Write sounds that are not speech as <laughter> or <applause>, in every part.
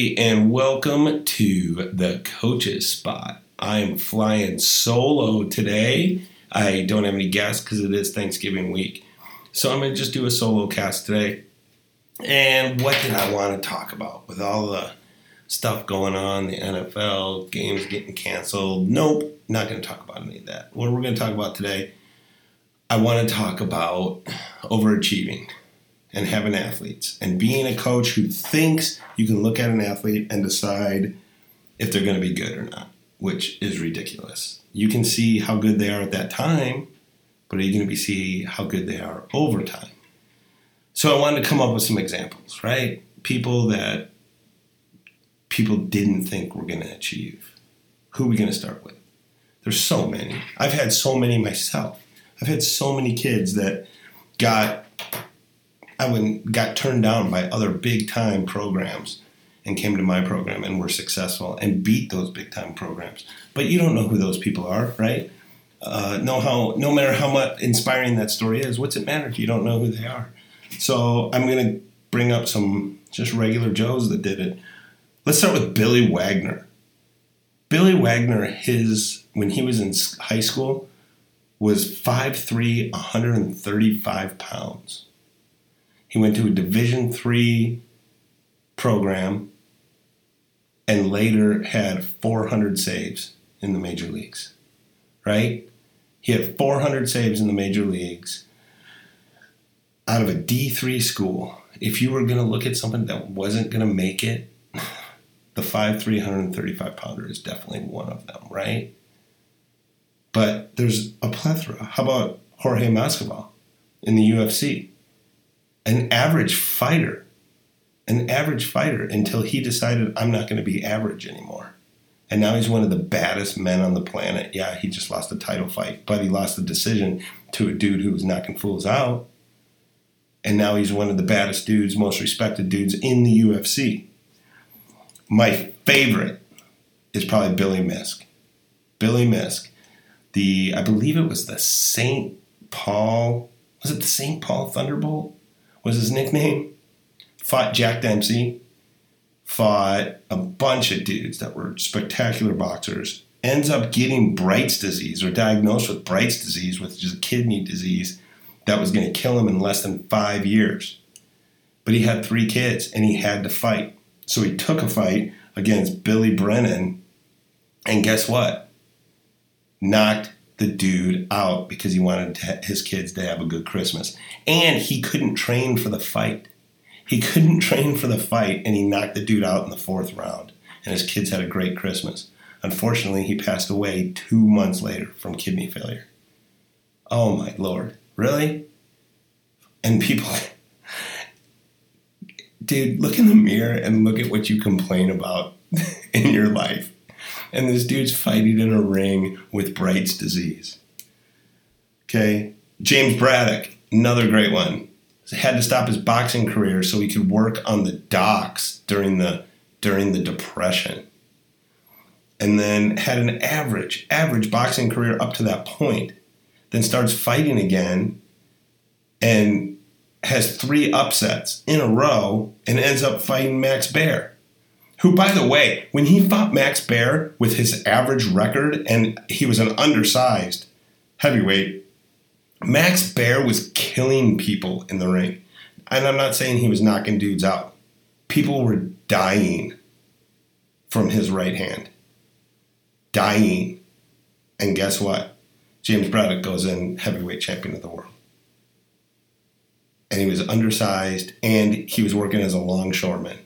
and welcome to the Coach's Spot. I'm flying solo today. I don't have any guests because it is Thanksgiving week. So I'm going to just do a solo cast today. And what did I want to talk about with all the stuff going on, the NFL, games getting canceled? Nope, not going to talk about any of that. What we're going to talk about today, I want to talk about overachieving and having athletes and being a coach who thinks you can look at an athlete and decide if they're going to be good or not, which is ridiculous. You can see how good they are at that time, but are you going to be see how good they are over time? So I wanted to come up with some examples, right? People that people didn't think were going to achieve. Who are we going to start with? There's so many. I've had so many myself. I've had so many kids that got I went got turned down by other big time programs and came to my program and were successful and beat those big time programs. But you don't know who those people are, right? Uh, know how no matter how much inspiring that story is, what's it matter if you don't know who they are? So I'm gonna bring up some just regular Joes that did it. Let's start with Billy Wagner. Billy Wagner, his when he was in high school, was 5'3", 135 pounds. He went to a Division three program and later had 400 saves in the major leagues. Right? He had 400 saves in the major leagues out of a D3 school. If you were going to look at something that wasn't going to make it, <laughs> the 5'3", 135 pounder is definitely one of them, right? But there's a plethora. How about Jorge Masvidal in the UFC? An average fighter, an average fighter until he decided I'm not going to be average anymore. And now he's one of the baddest men on the planet. Yeah, he just lost a title fight, but he lost the decision to a dude who was knocking fools out. And now he's one of the baddest dudes, most respected dudes in the UFC. My favorite is probably Billy Miske. Billy Miske, the I believe it was the St. Paul, was it the St. Paul Thunderbolt? Was his nickname. Fought Jack Dempsey, fought a bunch of dudes that were spectacular boxers. Ends up getting Bright's disease or diagnosed with Bright's disease, which is a kidney disease that was going to kill him in less than five years. But he had three kids and he had to fight. So he took a fight against Billy Brennan. And guess what? Knocked the dude out because he wanted his kids to have a good Christmas. And he couldn't train for the fight. He couldn't <laughs> train for the fight, and he knocked the dude out in the fourth round. And his kids had a great Christmas. Unfortunately, he passed away two months later from kidney failure. Oh my lord. Really? And people. <laughs> Dude, look in the mirror and look at what you complain about <laughs> in your life and this dude's fighting in a ring with Bright's disease. Okay, James Braddock, another great one, had to stop his boxing career so he could work on the docks during the during the depression. And then had an average average boxing career up to that point. Then starts fighting again and has three upsets in a row and ends up fighting Max Baer who, by the way, when he fought Max Baer with his average record and he was an undersized heavyweight, Max Baer was killing people in the ring. And I'm not saying he was knocking dudes out. People were dying from his right hand. Dying. And guess what? James Braddock goes in heavyweight champion of the world. And he was undersized and he was working as a longshoreman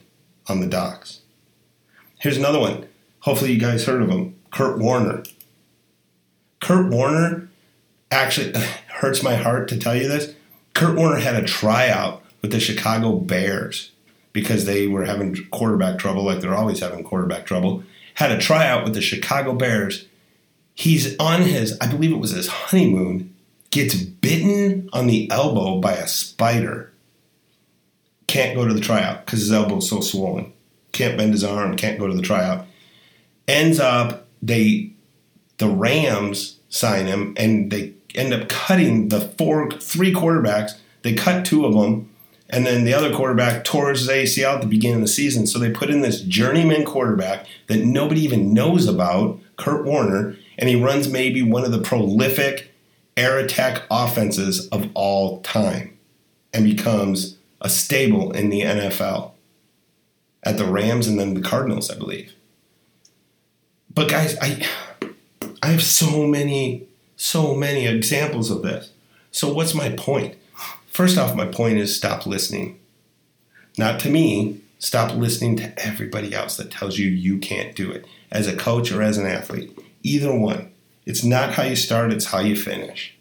on the docks. Here's another one. Hopefully, you guys heard of him Kurt Warner. Kurt Warner actually <sighs> hurts my heart to tell you this. Kurt Warner had a tryout with the Chicago Bears because they were having quarterback trouble, like they're always having quarterback trouble. Had a tryout with the Chicago Bears. He's on his, I believe it was his honeymoon, gets bitten on the elbow by a spider. Can't go to the tryout because his elbow's so swollen can't bend his arm, can't go to the tryout. Ends up they the Rams sign him and they end up cutting the four three quarterbacks. They cut two of them And then the other quarterback tore his ACL at the beginning of the season. So they put in this journeyman quarterback that nobody even knows about, Kurt Warner, and he runs maybe one of the prolific air attack offenses of all time and becomes a stable in the NFL at the Rams and then the Cardinals, I believe. But guys, I I have so many so many examples of this. So what's my point? First off, my point is stop listening. Not to me, stop listening to everybody else that tells you you can't do it as a coach or as an athlete. Either one. It's not how you start, it's how you finish.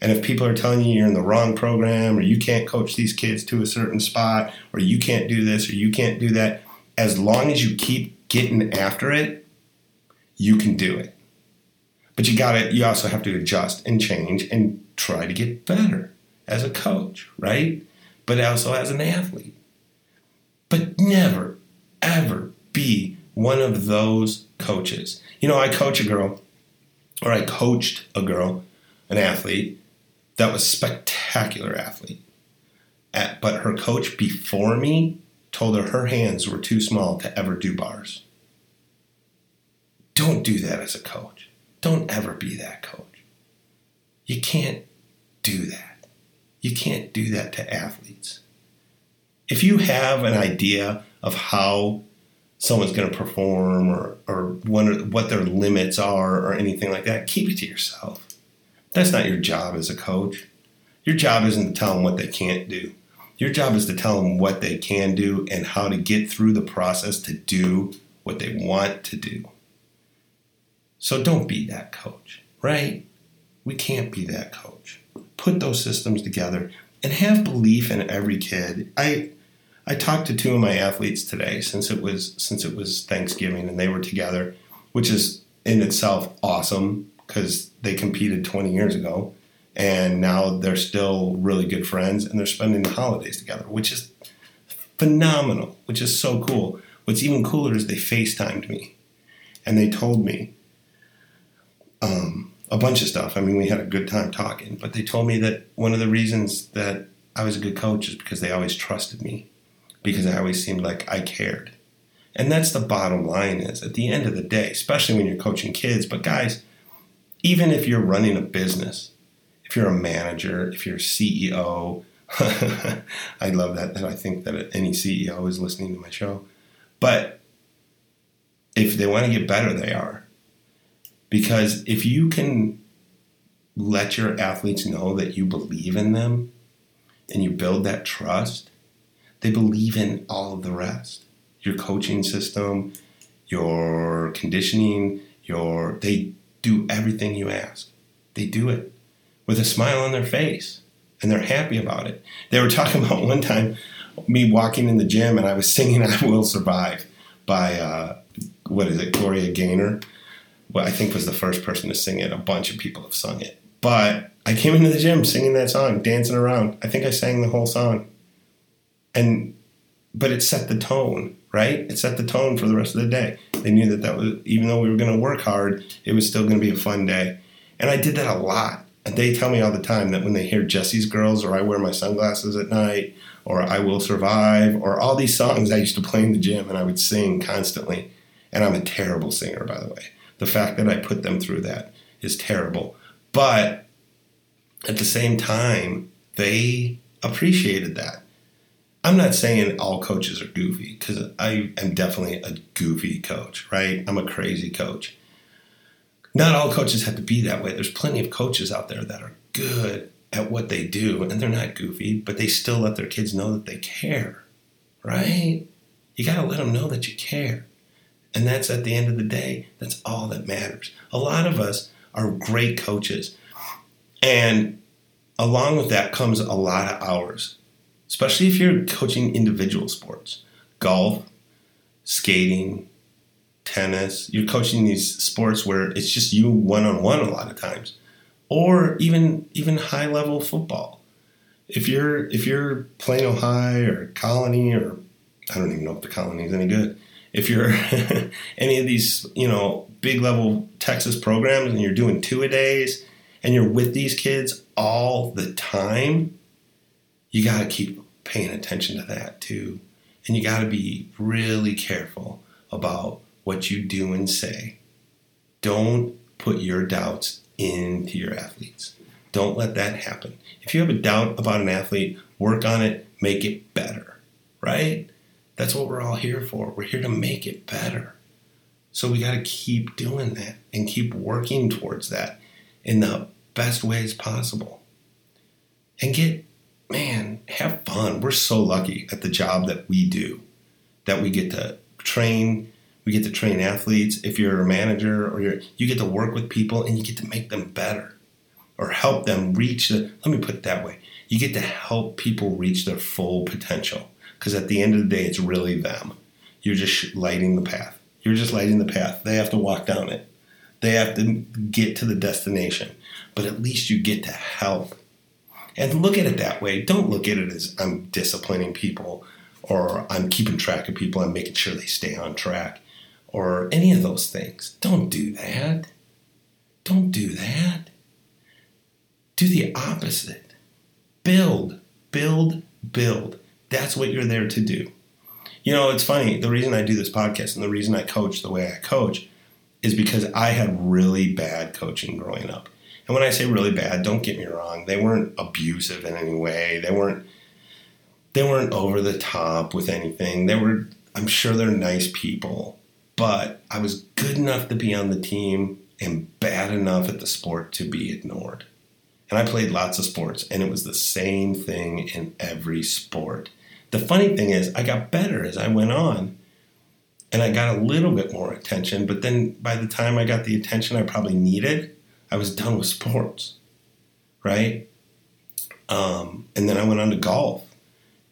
And if people are telling you you're in the wrong program or you can't coach these kids to a certain spot or you can't do this or you can't do that, as long as you keep getting after it, you can do it. But you got to you also have to adjust and change and try to get better as a coach, right? But also as an athlete. But never, ever be one of those coaches. You know, I coach a girl, or I coached a girl, an athlete, that was spectacular athlete. At, but her coach before me told her her hands were too small to ever do bars. Don't do that as a coach. Don't ever be that coach. You can't do that. You can't do that to athletes. If you have an idea of how someone's going to perform or, or what their limits are or anything like that, keep it to yourself. That's not your job as a coach. Your job isn't to tell them what they can't do. Your job is to tell them what they can do and how to get through the process to do what they want to do. So don't be that coach, right? We can't be that coach put those systems together and have belief in every kid. I I talked to two of my athletes today since it was since it was Thanksgiving and they were together, which is in itself awesome because they competed 20 years ago and now they're still really good friends and they're spending the holidays together, which is phenomenal, which is so cool. What's even cooler is they FaceTimed me and they told me um, a bunch of stuff. I mean, we had a good time talking, but they told me that one of the reasons that I was a good coach is because they always trusted me, because I always seemed like I cared. And that's the bottom line is at the end of the day, especially when you're coaching kids, but guys, even if you're running a business, if you're a manager, if you're a CEO, <laughs> I love that that I think that any CEO is listening to my show. But if they want to get better, they are. Because if you can let your athletes know that you believe in them and you build that trust, they believe in all of the rest. Your coaching system, your conditioning, your they do everything you ask. They do it with a smile on their face and they're happy about it. They were talking <laughs> about one time me walking in the gym and I was singing I Will Survive by uh, what is it, Gloria Gaynor what I think was the first person to sing it. A bunch of people have sung it. But I came into the gym singing that song, dancing around. I think I sang the whole song. And but it set the tone, right? It set the tone for the rest of the day. They knew that that was even though we were going to work hard, it was still going to be a fun day. And I did that a lot. And they tell me all the time that when they hear Jessie's Girls or I wear my sunglasses at night or I will survive or all these songs I used to play in the gym and I would sing constantly. And I'm a terrible singer, by the way. The fact that I put them through that is terrible. But at the same time, they appreciated that. I'm not saying all coaches are goofy because I am definitely a goofy coach, right? I'm a crazy coach. Not all coaches have to be that way. There's plenty of coaches out there that are good at what they do and they're not goofy, but they still let their kids know that they care, right? You got to let them know that you care. And that's at the end of the day, that's all that matters. A lot of us are great coaches. And along with that comes a lot of hours, especially if you're coaching individual sports golf, skating, tennis. You're coaching these sports where it's just you one on one a lot of times, or even even high level football. If you're if you're Plano High or Colony or I don't even know if the Colony is any good, if you're <laughs> any of these, you know, big level Texas programs and you're doing two a days and you're with these kids all the time, you got to keep paying attention to that too. And you got to be really careful about what you do and say. Don't put your doubts into your athletes. Don't let that happen. If you have a doubt about an athlete, work on it, make it better, right? That's what we're all here for. We're here to make it better. So we got to keep doing that and keep working towards that in the best ways possible. And get, man, have fun. We're so lucky at the job that we do that we get to train, we get to train athletes. If you're a manager or you're, you get to work with people and you get to make them better or help them reach the, let me put it that way. You get to help people reach their full potential because at the end of the day, it's really them. You're just lighting the path. You're just lighting the path. They have to walk down it. They have to get to the destination. But at least you get to help. And look at it that way. Don't look at it as I'm disciplining people or I'm keeping track of people. I'm making sure they stay on track or any of those things. Don't do that. Don't do that. Do the opposite. Build, build, build. That's what you're there to do. You know, it's funny. The reason I do this podcast and the reason I coach the way I coach is because I had really bad coaching growing up. And when I say really bad, don't get me wrong, they weren't abusive in any way. They weren't they weren't over the top with anything. They were I'm sure they're nice people, but I was good enough to be on the team and bad enough at the sport to be ignored. And I played lots of sports, and it was the same thing in every sport. The funny thing is, I got better as I went on, and I got a little bit more attention. But then by the time I got the attention I probably needed, I was done with sports, right? Um, and then I went on to golf,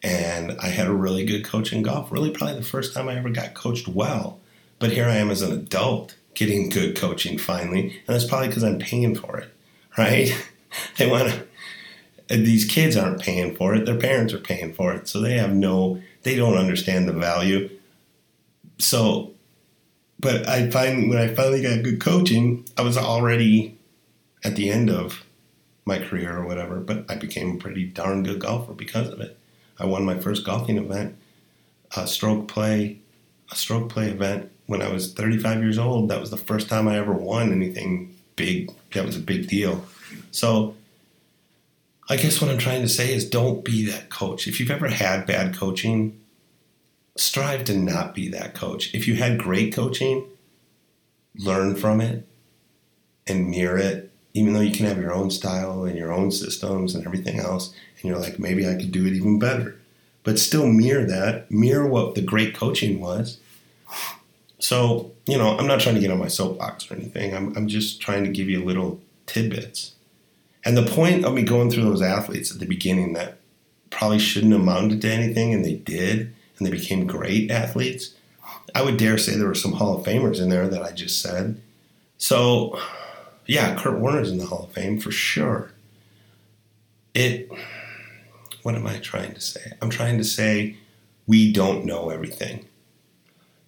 and I had a really good coach in golf. Really, probably the first time I ever got coached well. But here I am as an adult getting good coaching finally, and that's probably because I'm paying for it, right? <laughs> they want to these kids aren't paying for it their parents are paying for it so they have no they don't understand the value so but i find when i finally got good coaching i was already at the end of my career or whatever but i became a pretty darn good golfer because of it. I won my first golfing event a stroke play a stroke play event when i was 35 years old. That was the first time i ever won anything big. That was a big deal. So I guess what I'm trying to say is don't be that coach. If you've ever had bad coaching, strive to not be that coach. If you had great coaching, learn from it and mirror it, even though you can have your own style and your own systems and everything else. And you're like, maybe I could do it even better. But still mirror that, mirror what the great coaching was. So, you know, I'm not trying to get on my soapbox or anything. I'm, I'm just trying to give you little tidbits and the point of me going through those athletes at the beginning that probably shouldn't have amounted to anything, and they did, and they became great athletes. I would dare say there were some Hall of Famers in there that I just said. So, yeah, Kurt Warner's in the Hall of Fame for sure. It, what am I trying to say? I'm trying to say we don't know everything.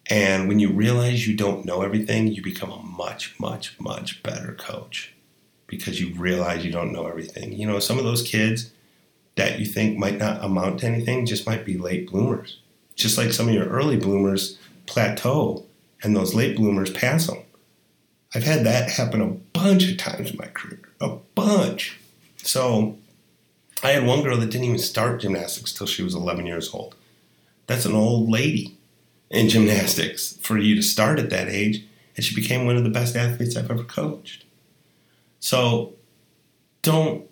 And when you realize you don't know everything, you become a much, much, much better coach because you realize you don't know everything. You know, some of those kids that you think might not amount to anything just might be late bloomers. Just like some of your early bloomers plateau and those late bloomers pass them. I've had that happen a bunch of times in my career, a bunch. So I had one girl that didn't even start gymnastics till she was 11 years old. That's an old lady in gymnastics for you to start at that age, and she became one of the best athletes I've ever coached. So don't,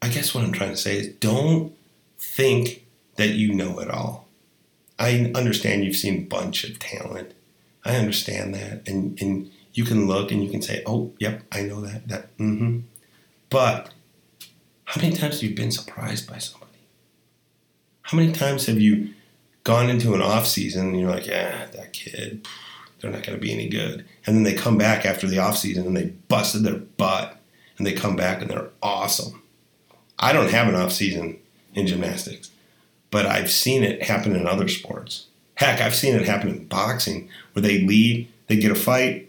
I guess what I'm trying to say is don't think that you know it all. I understand you've seen a bunch of talent. I understand that. And, and you can look and you can say, oh, yep, I know that. That, mm-hmm. But how many times have you been surprised by somebody? How many times have you gone into an off season and you're like, yeah, that kid, they're not going to be any good. And then they come back after the off season and they busted their butt and they come back and they're awesome. I don't have an off season in gymnastics, but I've seen it happen in other sports. Heck, I've seen it happen in boxing where they lead, they get a fight,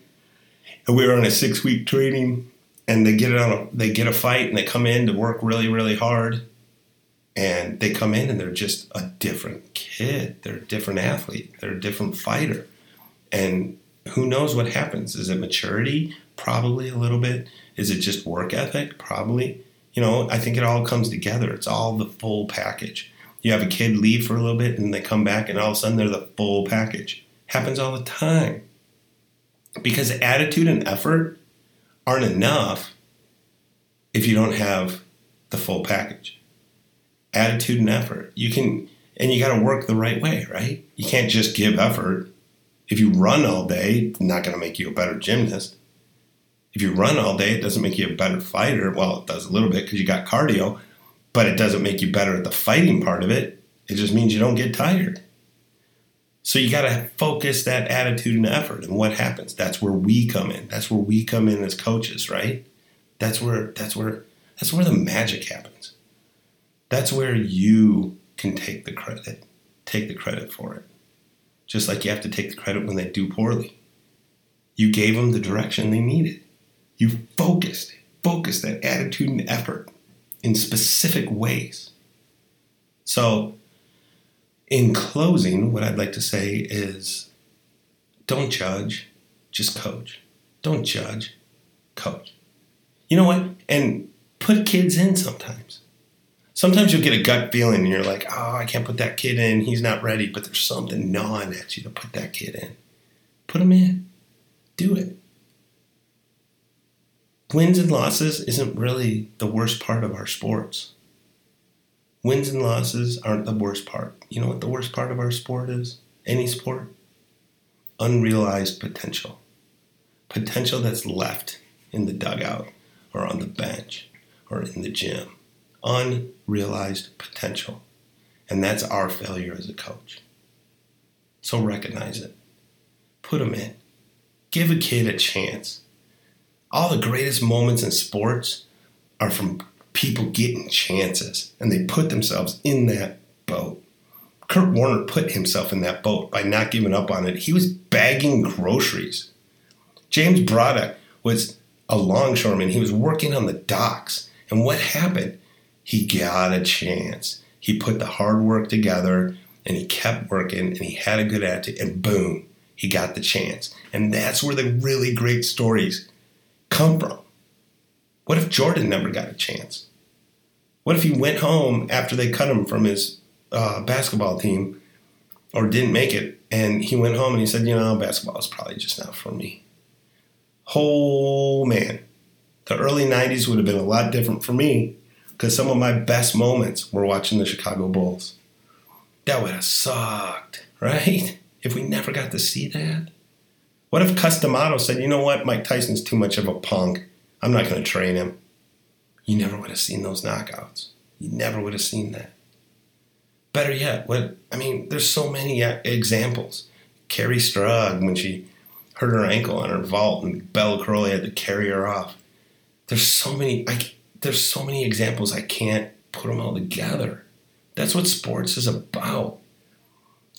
and we were on a six week training, and they get it on a they get a fight and they come in to work really really hard, and they come in and they're just a different kid. They're a different athlete. They're a different fighter. And who knows what happens? Is it maturity? Probably a little bit. Is it just work ethic? Probably. You know, I think it all comes together. It's all the full package. You have a kid leave for a little bit and they come back and all of a sudden they're the full package. Happens all the time. Because attitude and effort aren't enough if you don't have the full package attitude and effort. You can, and you got to work the right way, right? You can't just give effort. If you run all day, it's not going to make you a better gymnast. If you run all day, it doesn't make you a better fighter. Well, it does a little bit because you got cardio, but it doesn't make you better at the fighting part of it. It just means you don't get tired. So you got to focus that attitude and effort. And what happens? That's where we come in. That's where we come in as coaches, right? That's where that's where that's where the magic happens that's where you can take the credit, take the credit for it. Just like you have to take the credit when they do poorly. You gave them the direction they needed. You focused, focused that attitude and effort in specific ways. So, in closing, what I'd like to say is don't judge, just coach. Don't judge, coach. You know what? And put kids in sometimes sometimes you'll get a gut feeling and you're like, oh, I can't put that kid in. He's not ready. But there's something gnawing at you to put that kid in. Put him in. Do it. Wins and losses isn't really the worst part of our sports. Wins and losses aren't the worst part. You know what the worst part of our sport is? Any sport? Unrealized potential. Potential that's left in the dugout or on the bench or in the gym unrealized potential. And that's our failure as a coach. So recognize it. Put them in. Give a kid a chance. All the greatest moments in sports are from people getting chances and they put themselves in that boat. Kurt Warner put himself in that boat by not giving up on it. He was bagging groceries. James Braddock was a longshoreman. He was working on the docks. And what happened? he got a chance. He put the hard work together and he kept working and he had a good attitude and boom, he got the chance. And that's where the really great stories come from. Jordan never got a chance? What if he went home after they cut him from his uh, basketball team or didn't make it and he went home and he said, you know, basketball is probably just not for me. Oh man, the early 90s would have been a lot different for me because some of my best moments were watching the Chicago Bulls. That would have sucked, <laughs> right? If we never got to see that. What if Cus D'Amato said, you know what, Mike Tyson's too much of a punk. I'm not going to train him. You never would have seen those knockouts. You never would have seen that. Better yet, what I mean, there's so many examples. Kerri Strug, when she hurt her ankle on her vault and Bela Karolyi had to carry her off. There's so many. I, there's so many examples I can't put them all together. That's what sports is about.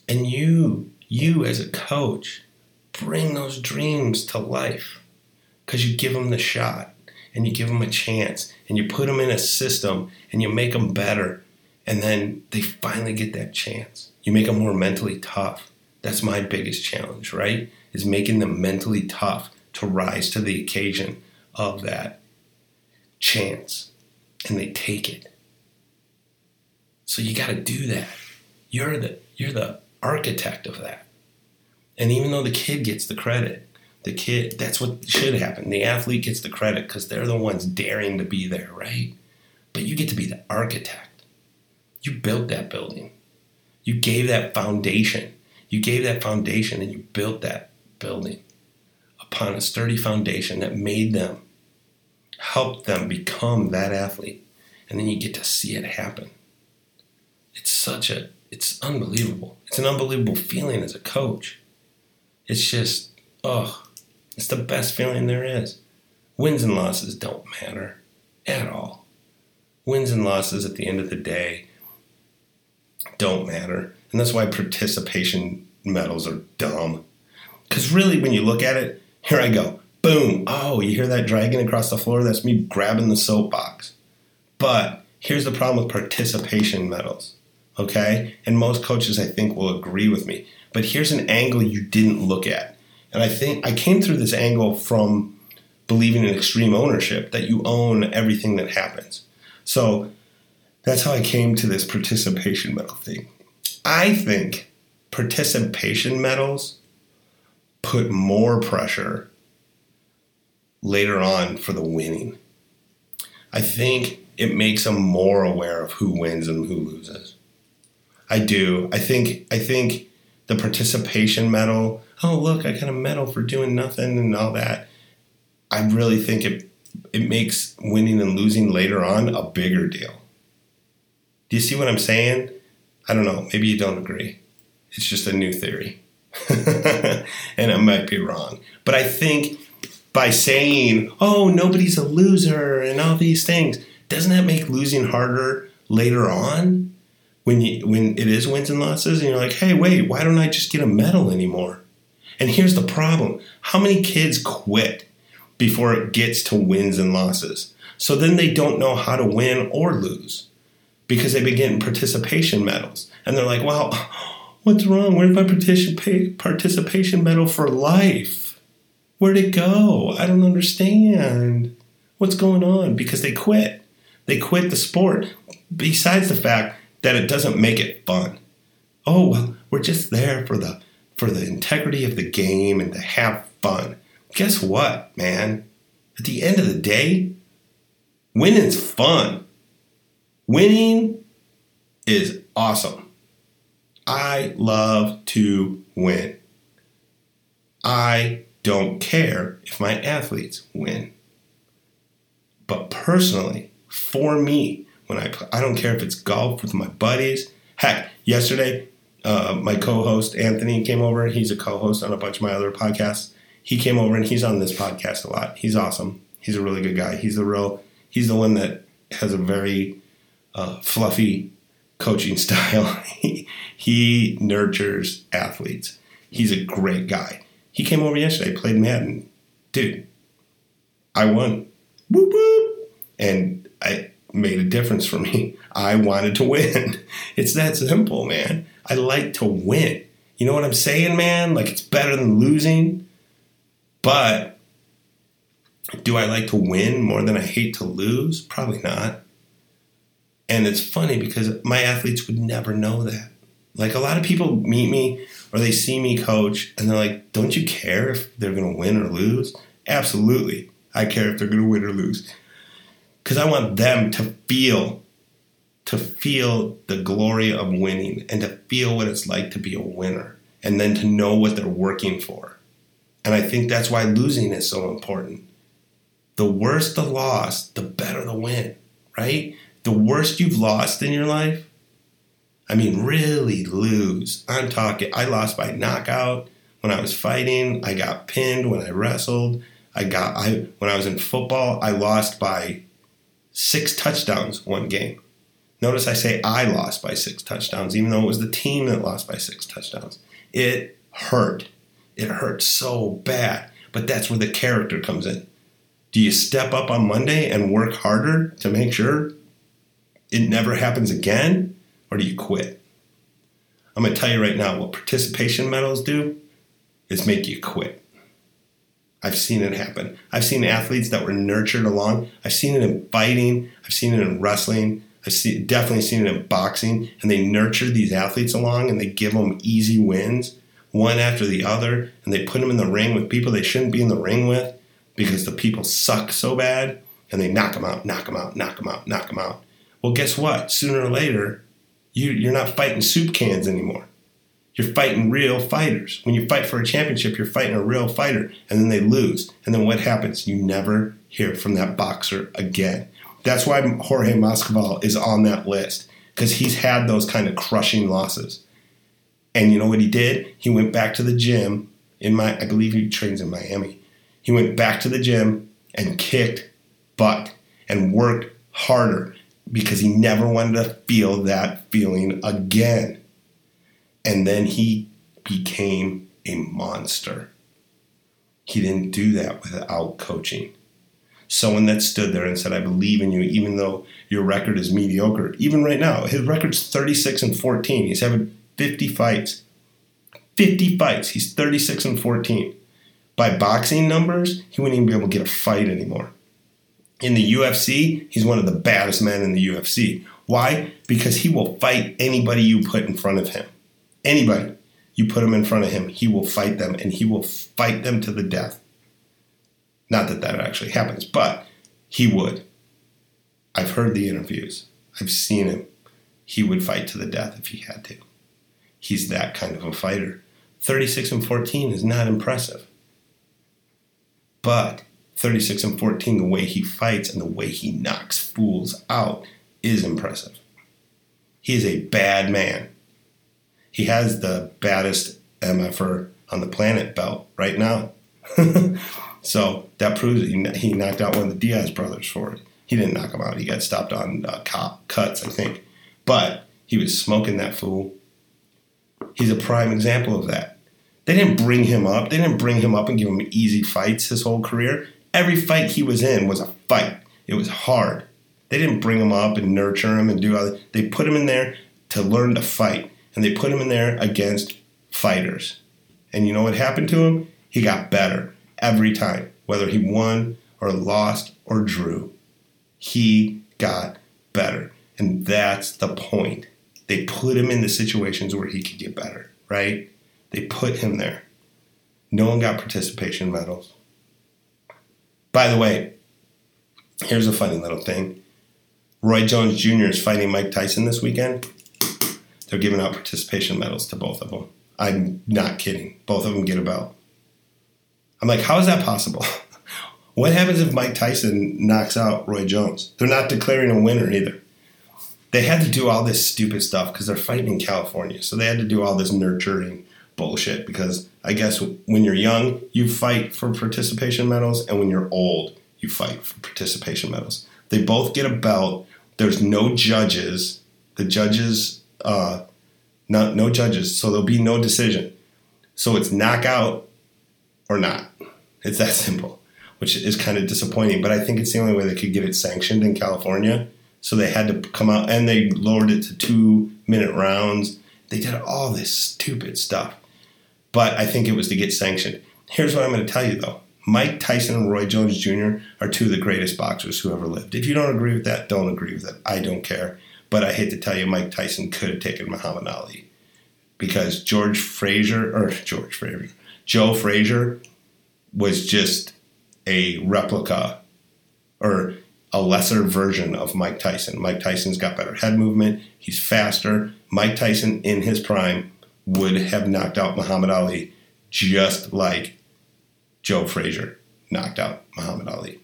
And you, you as a coach, bring those dreams to life because you give them the shot and you give them a chance and you put them in a system and you make them better. And then they finally get that chance. You make them more mentally tough. That's my biggest challenge, right? Is making them mentally tough to rise to the occasion of that chance and they take it. So you got to do that. You're the you're the architect of that. And even though the kid gets the credit, the kid that's what should happen. The athlete gets the credit cuz they're the ones daring to be there, right? But you get to be the architect. You built that building. You gave that foundation. You gave that foundation and you built that building upon a sturdy foundation that made them help them become that athlete. And then you get to see it happen. It's such a, it's unbelievable. It's an unbelievable feeling as a coach. It's just, oh, it's the best feeling there is. Wins and losses don't matter at all. Wins and losses at the end of the day don't matter. And that's why participation medals are dumb. Because really, when you look at it, here I go boom, oh, you hear that dragging across the floor? That's me grabbing the soapbox. But Here's the problem with participation medals, okay? And most coaches, I think, will agree with me. But here's an angle you didn't look at. And I think I came through this angle from believing in extreme ownership, that you own everything that happens. So that's how I came to this participation medal thing. I think participation medals put more pressure later on for the winning. I think it makes them more aware of who wins and who loses. I do. I think I think the participation medal, oh look, I got a medal for doing nothing and all that. I really think it it makes winning and losing later on a bigger deal. Do you see what I'm saying? I don't know. Maybe you don't agree. It's just a new theory. <laughs> and I might be wrong. But I think by saying, oh, nobody's a loser and all these things, doesn't that make losing harder later on? When you when it is wins and losses, and you're like, hey, wait, why don't I just get a medal anymore? And here's the problem. How many kids quit before it gets to wins and losses? So then they don't know how to win or lose because they begin participation medals. And they're like, well, <gasps> what's wrong? Where's my participation medal for life? Where'd it go? I don't understand. What's going on? Because they quit. They quit the sport. Besides the fact that it doesn't make it fun. Oh, well, we're just there for the for the integrity of the game and to have fun. Guess what, man? At the end of the day, winning's fun. Winning is awesome. I love to win. I don't care if my athletes win. But personally, for me, when I play, I don't care if it's golf with my buddies. Heck, yesterday, uh, my co-host Anthony came over. He's a co-host on a bunch of my other podcasts. He came over and he's on this podcast a lot. He's awesome. He's a really good guy. He's the real. He's the one that has a very uh, fluffy coaching <laughs> style. he, nurtures athletes. He's a great guy. He came over yesterday, played Madden. Dude, I won. Whoop whoop. And I made a difference for me. <laughs> I wanted to win. <laughs> It's that simple, man. I like to win. You know what I'm saying, man? Like it's better than losing. But do I like to win more than I hate to lose? Probably not. And it's funny because my athletes would never know that. Like a lot of people meet me or they see me coach and they're like, don't you care if they're going to win or lose? Absolutely. I care if they're going to win or lose. Because I want them to feel to feel the glory of winning and to feel what it's like to be a winner and then to know what they're working for. And I think that's why losing is so important. The worse the loss, the better the win, right? the worst you've lost in your life, I mean, really lose. I'm talking, I lost by knockout when I was fighting. I got pinned when I wrestled. I got, I, when I was in football, I lost by six touchdowns one game. Notice I say I lost by six touchdowns, even though it was the team that lost by six touchdowns. It hurt. It hurt so bad. But that's where the character comes in. Do you step up on Monday and work harder to make sure it never happens again, or do you quit? I'm going to tell you right now what participation medals do is make you quit. I've seen it happen. I've seen athletes that were nurtured along. I've seen it in fighting. I've seen it in wrestling. I've see, definitely seen it in boxing. And they nurture these athletes along and they give them easy wins, one after the other. And they put them in the ring with people they shouldn't be in the ring with because the people suck so bad. And they knock them out, knock them out, knock them out, knock them out. Well, guess what? Sooner or later, you, you're not fighting soup cans anymore. You're fighting real fighters. When you fight for a championship, you're fighting a real fighter, and then they lose. And then what happens? You never hear from that boxer again. That's why Jorge Masvidal is on that list because he's had those kind of crushing losses. And you know what he did? He went back to the gym in my, I believe he trains in Miami. He went back to the gym and kicked butt and worked harder because he never wanted to feel that feeling again. And then he became a monster. He didn't do that without coaching. someone that stood there and said, I believe in you, even though your record is mediocre. Even right now, his record's 36 and 14. He's having 50 fights. 50 fights. He's 36 and 14. By boxing numbers, he wouldn't even be able to get a fight anymore. In the UFC, he's one of the baddest men in the UFC. Why? Because he will fight anybody you put in front of him. Anybody you put him in front of him, he will fight them and he will fight them to the death. Not that that actually happens, but he would. I've heard the interviews. I've seen him. He would fight to the death if he had to. He's that kind of a fighter. 36 and 14 is not impressive. But 36 and 14, the way he fights and the way he knocks fools out is impressive. He is a bad man. He has the baddest MFR on the planet belt right now. <laughs> So that proves it. He, knocked out one of the Diaz brothers for it. He didn't knock him out. He got stopped on uh, cop cuts, I think. But he was smoking that fool. He's a prime example of that. They didn't bring him up. They didn't bring him up and give him easy fights his whole career. Every fight he was in was a fight. It was hard. They didn't bring him up and nurture him and do other. They put him in there to learn to fight, and they put him in there against fighters. And you know what happened to him? He got better every time, whether he won or lost or drew. He got better. And that's the point. They put him in the situations where he could get better, right? They put him there. No one got participation medals. By the way, here's a funny little thing Roy Jones Jr. is fighting Mike Tyson this weekend. They're giving out participation medals to both of them. I'm not kidding. Both of them get a belt. I'm like, how is that possible? <laughs> what happens if Mike Tyson knocks out Roy Jones? They're not declaring a winner either. They had to do all this stupid stuff because they're fighting in California. So they had to do all this nurturing bullshit because I guess when you're young, you fight for participation medals, and when you're old, you fight for participation medals. They both get a belt. There's no judges. The judges, uh, not no judges, so there'll be no decision. So it's knockout or not. It's that simple, which is kind of disappointing. But I think it's the only way they could get it sanctioned in California. So they had to come out and they lowered it to two minute rounds. They did all this stupid stuff. But I think it was to get sanctioned. Here's what I'm going to tell you though Mike Tyson and Roy Jones Jr. are two of the greatest boxers who ever lived. If you don't agree with that, don't agree with it. I don't care. But I hate to tell you, Mike Tyson could have taken Muhammad Ali because George Frazier, or George Frazier, Joe Frazier was just a replica or a lesser version of Mike Tyson. Mike Tyson's got better head movement, he's faster. Mike Tyson in his prime would have knocked out Muhammad Ali just like Joe Frazier knocked out Muhammad Ali.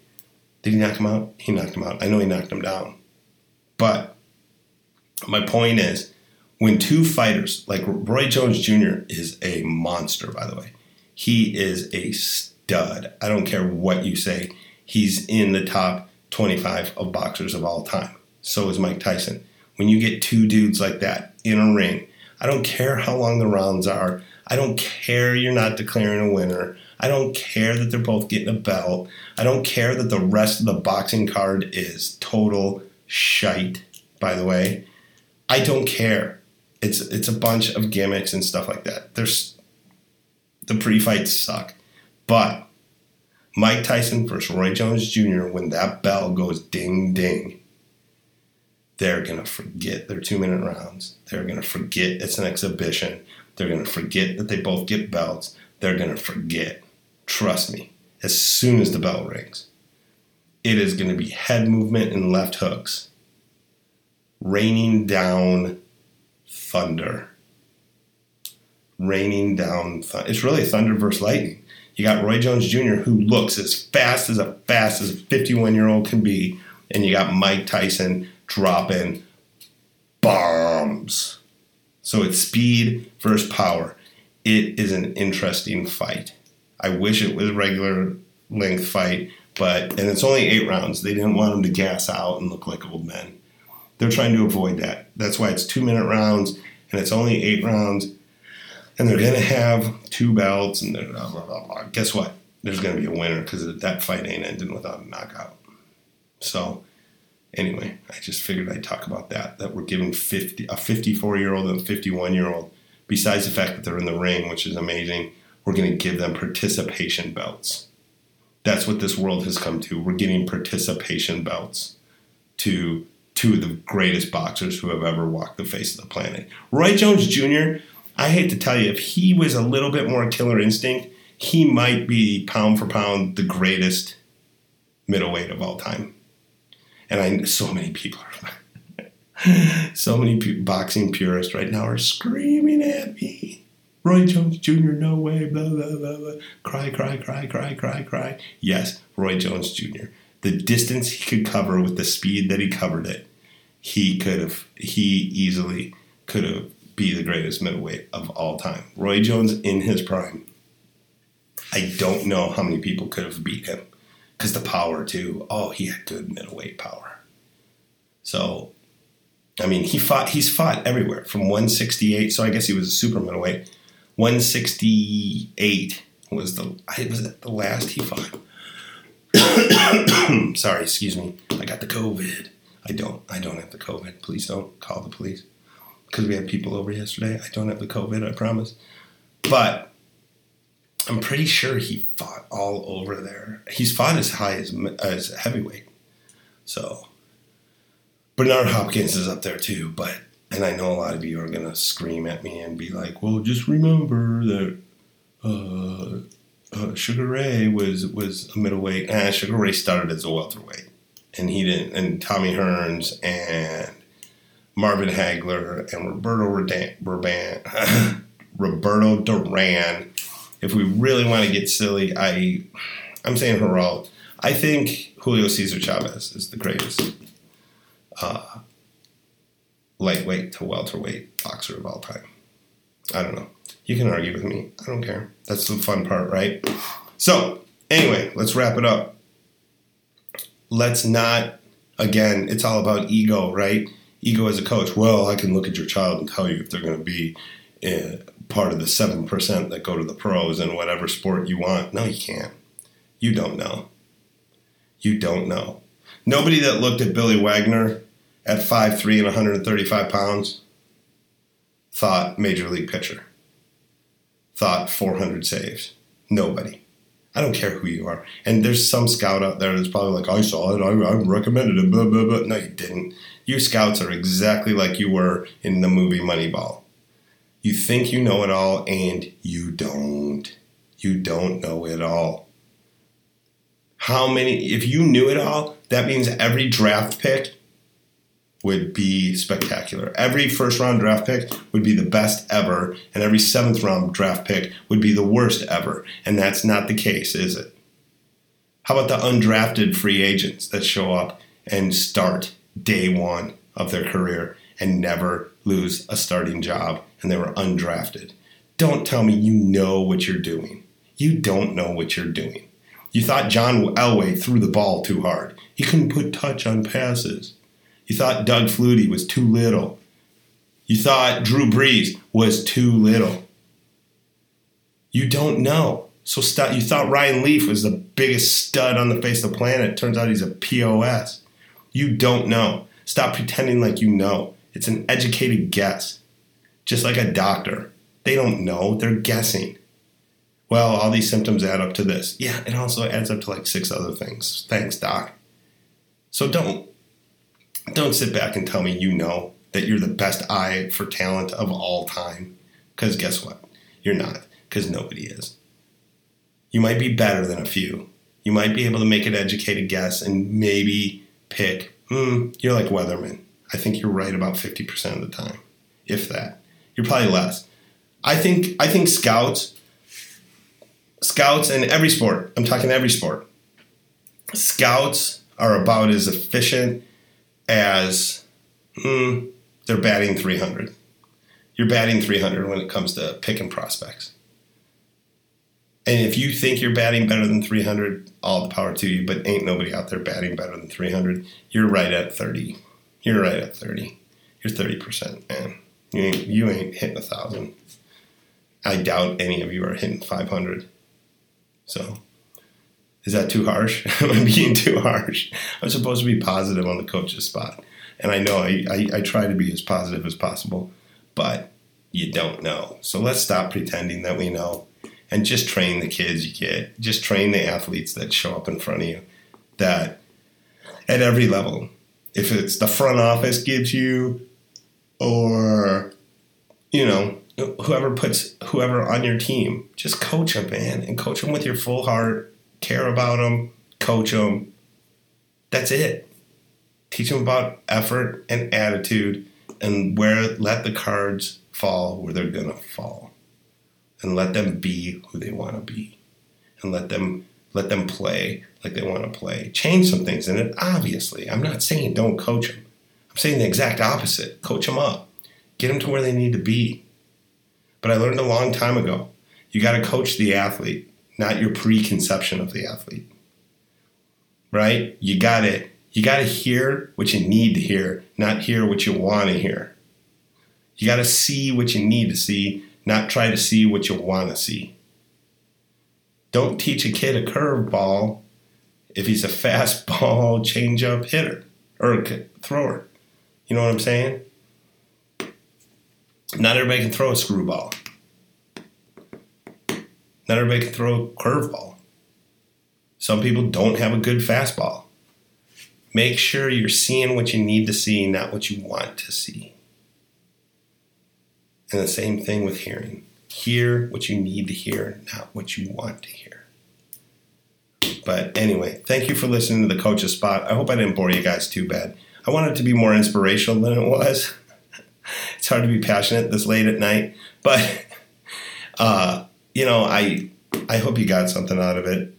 Did he knock him out? He knocked him out. I know he knocked him down. But my point is, when two fighters, like Roy Jones Jr. is a monster, by the way. He is a stud. I don't care what you say. He's in the top 25 of boxers of all time. So is Mike Tyson. When you get two dudes like that in a ring, I don't care how long the rounds are. I don't care you're not declaring a winner. I don't care that they're both getting a belt. I don't care that the rest of the boxing card is total shite, by the way. I don't care. It's it's a bunch of gimmicks and stuff like that. There's the pre-fights suck. But Mike Tyson versus Roy Jones Jr., when that bell goes ding ding, they're to forget their two minute rounds. They're to forget it's an exhibition. They're to forget that they both get belts. They're to forget. Trust me, as soon as the bell rings, it is to be head movement and left hooks, raining down thunder raining down. It's really thunder versus lightning. You got Roy Jones Jr., who looks as fast as a fast as a 51 year old can be, and you got Mike Tyson dropping bombs. So it's speed versus power. It is an interesting fight. I wish it was a regular length fight, but and it's only eight rounds. They didn't want them to gas out and look like old men. They're trying to avoid that. That's why it's two minute rounds and it's only eight rounds and they're going to have two belts and blah, blah, blah, blah. guess what there's going to be a winner because that fight ain't ending without a knockout. So, anyway, I just figured I'd talk about that. That we're giving 50, a 54 year old and a 51 year old, besides the fact that they're in the ring, which is amazing, we're going to give them participation belts. That's what this world has come to. We're getting participation belts to two of the greatest boxers who have ever walked the face of the planet. Roy Jones Jr., I hate to tell you, if he was a little bit more killer instinct, he might be pound for pound the greatest middleweight of all time. And I so many people are <laughs> so many boxing purists right now are screaming at me. Roy Jones Jr. No way. Blah blah blah blah. Cry cry cry cry cry cry. Yes, Roy Jones Jr. The distance he could cover with the speed that he covered it, he could have. He easily could have be the greatest middleweight of all time. Roy Jones in his prime I don't know how many people could have beat him because the power too. Oh, he had good middleweight power. So, I mean, he fought. He's fought everywhere from 168. So I guess he was a super middleweight. 168 was the was the last he fought. <coughs> Sorry, excuse me. I got the COVID. I don't. I don't have the COVID. Please don't call the police because we had people over yesterday. I don't have the COVID. I promise. But I'm pretty sure he fought all over there. He's fought as high as as heavyweight. So Bernard Hopkins is up there too, but and I know a lot of you are gonna scream at me and be like, "Well, just remember that uh, uh, Sugar Ray was was a middleweight. Ah, Sugar Ray started as a welterweight, and he didn't. And Tommy Hearns and Marvin Hagler and Roberto Rodan, <laughs> Roberto Duran if we really want to get silly, I I'm saying Gerald. I think Julio Cesar Chavez is the greatest uh, lightweight to welterweight boxer of all time. I don't know. You can argue with me. I don't care. That's the fun part, right? So, anyway, let's wrap it up. Let's not, again, it's all about ego, right? Ego as a coach. Well, I can look at your child and tell you if they're going to be uh, part of the 7% that go to the pros in whatever sport you want. No, you can't. You don't know. You don't know. Nobody that looked at Billy Wagner at 5'3 and 135 pounds thought major league pitcher, thought 400 saves. Nobody. I don't care who you are. And there's some scout out there that's probably like, I saw it, I, I recommended it, blah, blah, blah. No, you didn't. You scouts are exactly like you were in the movie Moneyball. You think you know it all, and you don't. You don't know it all. How many, if you knew it all, that means every draft pick would be spectacular. Every first round draft pick would be the best ever, and every seventh round draft pick would be the worst ever. And that's not the case, is it? How about the undrafted free agents that show up and start day one of their career and never lose a starting job and they were undrafted. Don't tell me you know what you're doing. You don't know what you're doing. You thought John Elway threw the ball too hard. He couldn't put touch on passes. You thought Doug Flutie was too little. You thought Drew Brees was too little. You don't know. So st- you thought Ryan Leaf was the biggest stud on the face of the planet. Turns out he's a POS. You don't know. Stop pretending like you know. It's an educated guess just like a doctor. They don't know, they're guessing. Well, all these symptoms add up to this. Yeah, it also adds up to like six other things. Thanks, doc. So don't don't sit back and tell me you know that you're the best eye for talent of all time. Because guess what? You're not, because nobody is. You might be better than a few. You might be able to make an educated guess and maybe pick, hmm, you're like Weatherman. I think you're right about 50% of the time, if that. You're probably less. I think I think scouts, scouts in every sport. I'm talking every sport. Scouts are about as efficient as hmm, they're batting 300. You're batting 300 when it comes to picking prospects. And if you think you're batting better than 300, all the power to you, but ain't nobody out there batting better than 300. You're right at 30. You're right at 30. You're 30%, man. You ain't, you ain't hitting a thousand. I doubt any of you are hitting 500. So, Is that too harsh? <laughs> Am I <laughs> being too harsh? I'm supposed to be positive on the coach's spot. And I know I, I, I try to be as positive as possible, but you don't know. So let's stop pretending that we know and just train the kids you get. Just train the athletes that show up in front of you that at every level. If it's the front office gives you or you know, whoever puts whoever on your team, just coach them, man, and coach them with your full heart. Care about them, coach them. That's it. Teach them about effort and attitude, and where let the cards fall where they're gonna fall, and let them be who they want to be, and let them let them play like they want to play. Change some things in it. Obviously, I'm not saying don't coach them. I'm saying the exact opposite. Coach them up get them to where they need to be. But I learned a long time ago you got to coach the athlete, not your preconception of the athlete. Right? You got it. You got to hear what you need to hear, not hear what you want to hear. You got to see what you need to see, not try to see what you want to see. Don't teach a kid a curveball if he's a fastball <laughs> changeup hitter or thrower. You know what I'm saying? Not everybody can throw a screwball. Not everybody can throw a curveball. Some people don't have a good fastball. Make sure you're seeing what you need to see, not what you want to see. And the same thing with hearing. Hear what you need to hear, not what you want to hear. But anyway, thank you for listening to the coach's spot. I hope I didn't bore you guys too bad. I wanted it to be more inspirational than it was. <laughs> it's hard to be passionate this late at night, but <laughs> uh, you know, I I hope you got something out of it.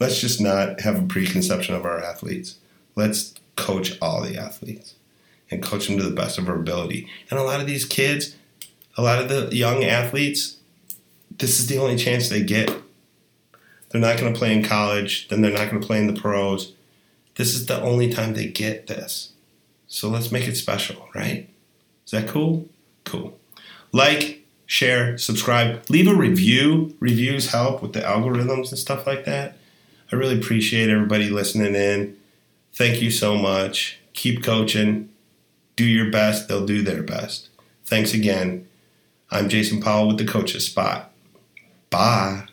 Let's just not have a preconception of our athletes. Let's coach all the athletes and coach them to the best of our ability. And a lot of these kids, a lot of the young athletes, this is the only chance they get. They're not going to play in college, then they're not going to play in the pros. This is the only time they get this. So let's make it special, right? Is that cool? Cool. Like, share, subscribe, leave a review. Reviews help with the algorithms and stuff like that. I really appreciate everybody listening in. Thank you so much. Keep coaching. Do your best, they'll do their best. Thanks again. I'm Jason Powell with the Coach's Spot. Bye.